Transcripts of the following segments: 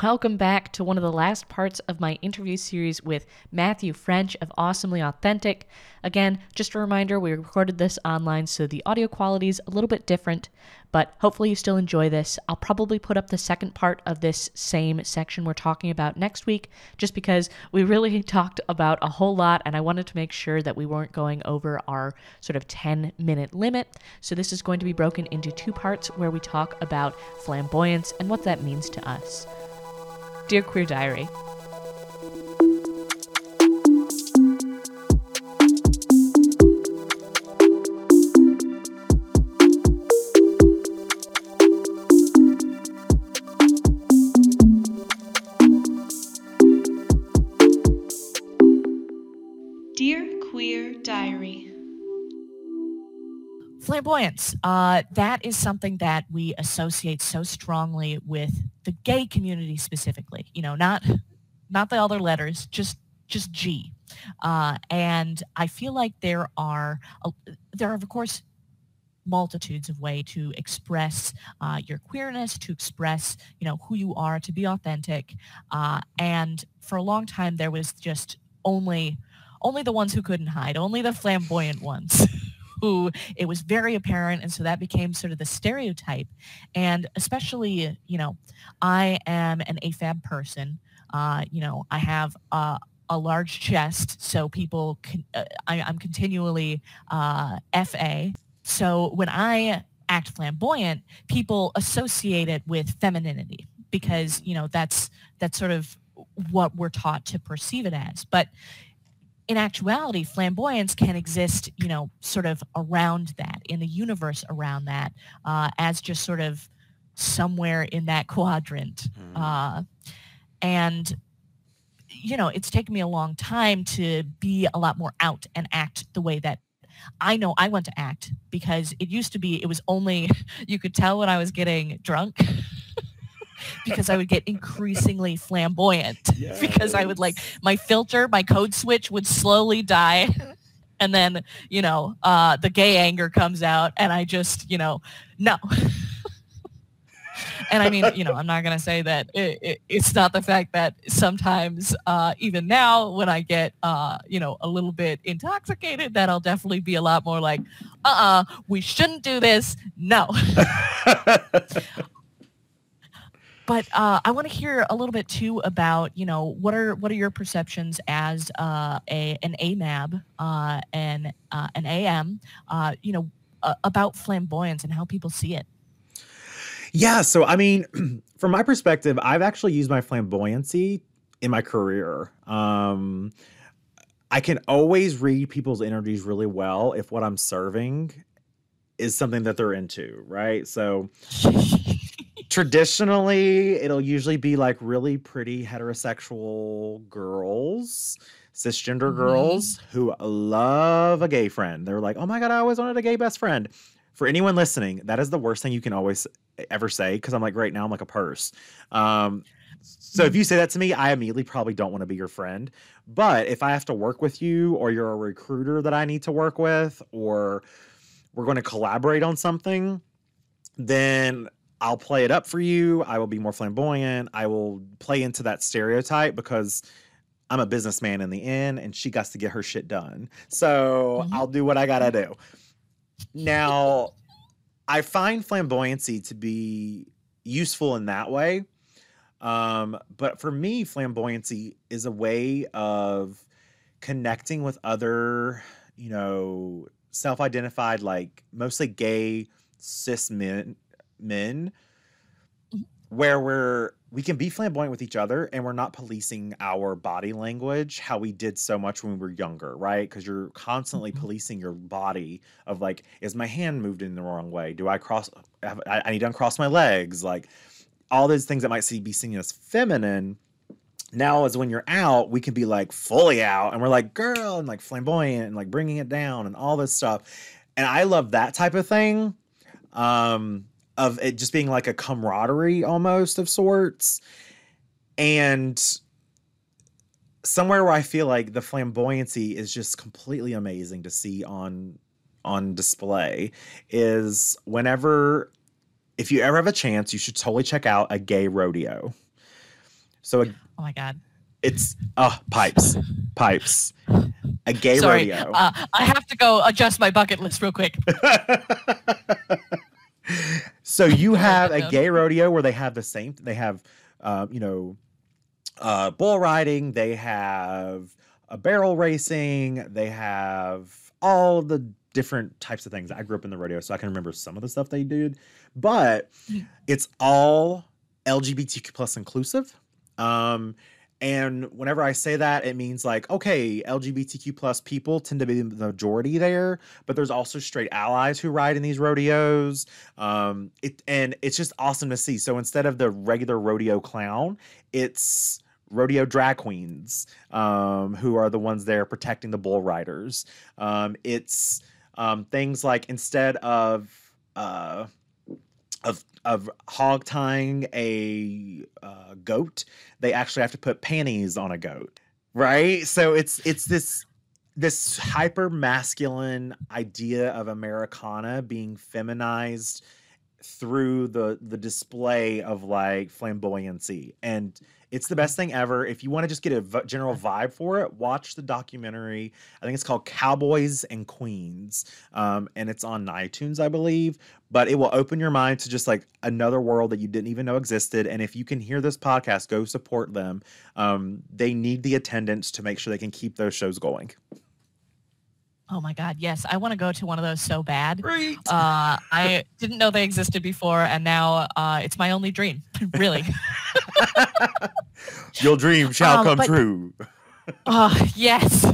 Welcome back to one of the last parts of my interview series with Matthew French of Awesomely Authentic. Again, just a reminder, we recorded this online, so the audio quality is a little bit different, but hopefully you still enjoy this. I'll probably put up the second part of this same section we're talking about next week, just because we really talked about a whole lot, and I wanted to make sure that we weren't going over our sort of 10 minute limit. So this is going to be broken into two parts where we talk about flamboyance and what that means to us. Dear Queer Diary, Flamboyance. Uh, that is something that we associate so strongly with the gay community specifically. You know, not not the other letters, just just G. Uh, and I feel like there are uh, there are of course multitudes of way to express uh, your queerness, to express you know who you are, to be authentic. Uh, and for a long time, there was just only only the ones who couldn't hide, only the flamboyant ones. who it was very apparent and so that became sort of the stereotype. And especially you know i am an afab person. Uh, you know i have uh, a large chest so people uh, I, am continually uh, fa so when i act flamboyant people associate it with femininity because you know that's that's sort of what we're taught to perceive it as. But in actuality, flamboyance can exist, you know, sort of around that, in the universe around that, uh, as just sort of somewhere in that quadrant. Mm. Uh, and, you know, it's taken me a long time to be a lot more out and act the way that I know I want to act because it used to be, it was only, you could tell when I was getting drunk. Because I would get increasingly flamboyant yes. because I would like my filter, my code switch would slowly die. And then, you know, uh, the gay anger comes out and I just, you know, no. and I mean, you know, I'm not going to say that it, it, it's not the fact that sometimes, uh, even now, when I get, uh, you know, a little bit intoxicated, that I'll definitely be a lot more like, uh-uh, we shouldn't do this. No. but uh, I want to hear a little bit too about you know what are what are your perceptions as uh, a an AMAB uh, and uh, an AM uh, you know about flamboyance and how people see it. Yeah, so I mean, from my perspective, I've actually used my flamboyancy in my career. Um, I can always read people's energies really well if what I'm serving is something that they're into, right? So traditionally it'll usually be like really pretty heterosexual girls cisgender mm-hmm. girls who love a gay friend. They're like oh my god i always wanted a gay best friend. For anyone listening that is the worst thing you can always ever say because i'm like right now i'm like a purse. Um, so if you say that to me i immediately probably don't want to be your friend. But if i have to work with you or you're a recruiter that i need to work with or we're going to collaborate on something then I'll play it up for you. I will be more flamboyant. I will play into that stereotype because I'm a businessman in the end and she got to get her shit done. So mm-hmm. I'll do what I got to do. Now, I find flamboyancy to be useful in that way. Um, but for me, flamboyancy is a way of connecting with other, you know, self identified, like mostly gay cis men men mm-hmm. where we're we can be flamboyant with each other and we're not policing our body language how we did so much when we were younger right? Because you're constantly mm-hmm. policing your body of like is my hand moved in the wrong way? Do i cross I, I need to uncross my legs? Like all those things that might see, be seen as feminine. Now as when you're out we can be like fully out and we're like girl and like flamboyant and like bringing it down and all this stuff. And i love that type of thing. Um of it just being like a camaraderie almost of sorts. And somewhere where I feel like the flamboyancy is just completely amazing to see on on display is whenever if you ever have a chance, you should totally check out a gay rodeo. So a, Oh my god. it's uh pipes, pipes, a gay Sorry. rodeo. Uh, I have to go adjust my bucket list real quick. so you have a gay rodeo where they have the same they have um, you know uh, bull riding they have a barrel racing they have all of the different types of things i grew up in the rodeo so i can remember some of the stuff they did but Mm. it's all lgbtq plus inclusive um, and whenever I say that, it means like, okay, LGBTQ plus people tend to be the majority there, but there's also straight allies who ride in these rodeos. Um, it and it's just awesome to see. So instead of the regular rodeo clown, it's rodeo drag queens um, who are the ones there protecting the bull riders. Um, it's um, things like instead of uh, of of hog tying a uh, goat, they actually have to put panties on a goat, right? So it's it's this this hyper masculine idea of Americana being feminized through the the display of like flamboyancy and it's the best thing ever. If you want to just get a v- general vibe for it watch the documentary. I think it's called cowboys and queens um, and it's on itunes i believe but it will open your mind to just like another world that you didn't even know existed and if you can hear this podcast go support them. Um, they need the attendance to make sure they can keep those shows going Oh my god, yes. I want to go to one of those so bad. Great. Uh, I didn't know they existed before, and now uh, it's my only dream. really. Your dream shall Um, come but- true. Oh, yes.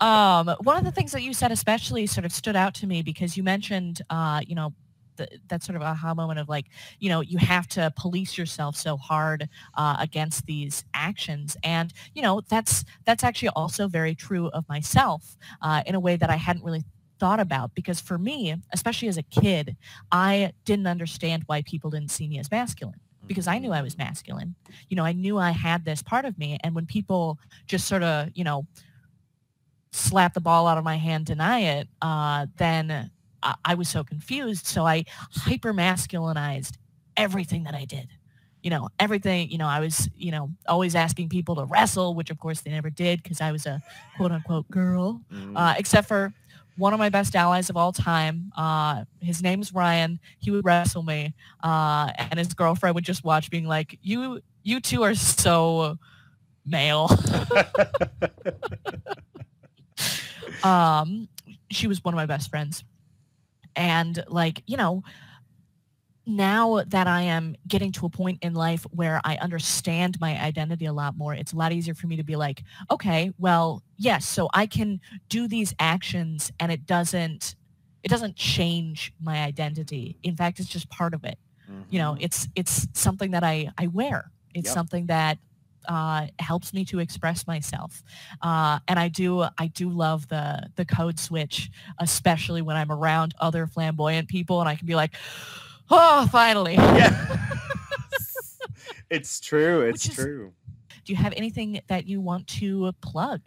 um, one of the things that you said especially sort of stood out to me because you mentioned, uh, you know, the, that sort of aha moment of like, you know, you have to police yourself so hard uh, against these actions, and you know, that's that's actually also very true of myself uh, in a way that I hadn't really thought about because for me, especially as a kid, I didn't understand why people didn't see me as masculine because I knew I was masculine. You know, I knew I had this part of me. And when people just sort of, you know, slap the ball out of my hand, deny it, uh, then I, I was so confused. So I hyper masculinized everything that I did. You know, everything, you know, I was, you know, always asking people to wrestle, which of course they never did because I was a quote unquote girl Mm. uh, except for one of my best allies of all time. Uh, his name's Ryan. He would wrestle me, uh, and his girlfriend would just watch, being like, "You, you two are so male." um, she was one of my best friends, and like you know. Now that I am getting to a point in life where I understand my identity a lot more, it's a lot easier for me to be like, okay, well, yes, so I can do these actions and it doesn't it doesn't change my identity. In fact, it's just part of it. You know, Mhm. it's it's something that I I wear. It's Yep. something that uh, helps me to express myself, uh, and I do I do love the the code switch, especially when I'm around other flamboyant people, and I can be like, oh, finally. yeah. it's true. It's is- true. Do you have anything that you want to plug?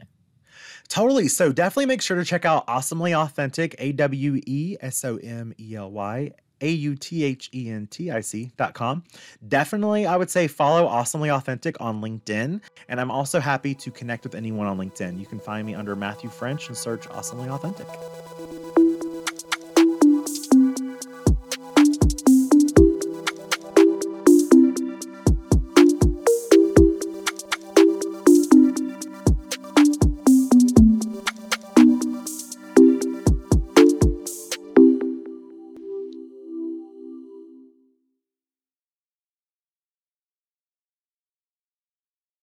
Totally. So definitely make sure to check out Awesomely Authentic, A W E S O M E L Y A U T H E N T I C dot com. Definitely, I would say follow Awesomely Authentic on LinkedIn. And I'm also happy to connect with anyone on LinkedIn. You can find me under Matthew French and search Awesomely Authentic.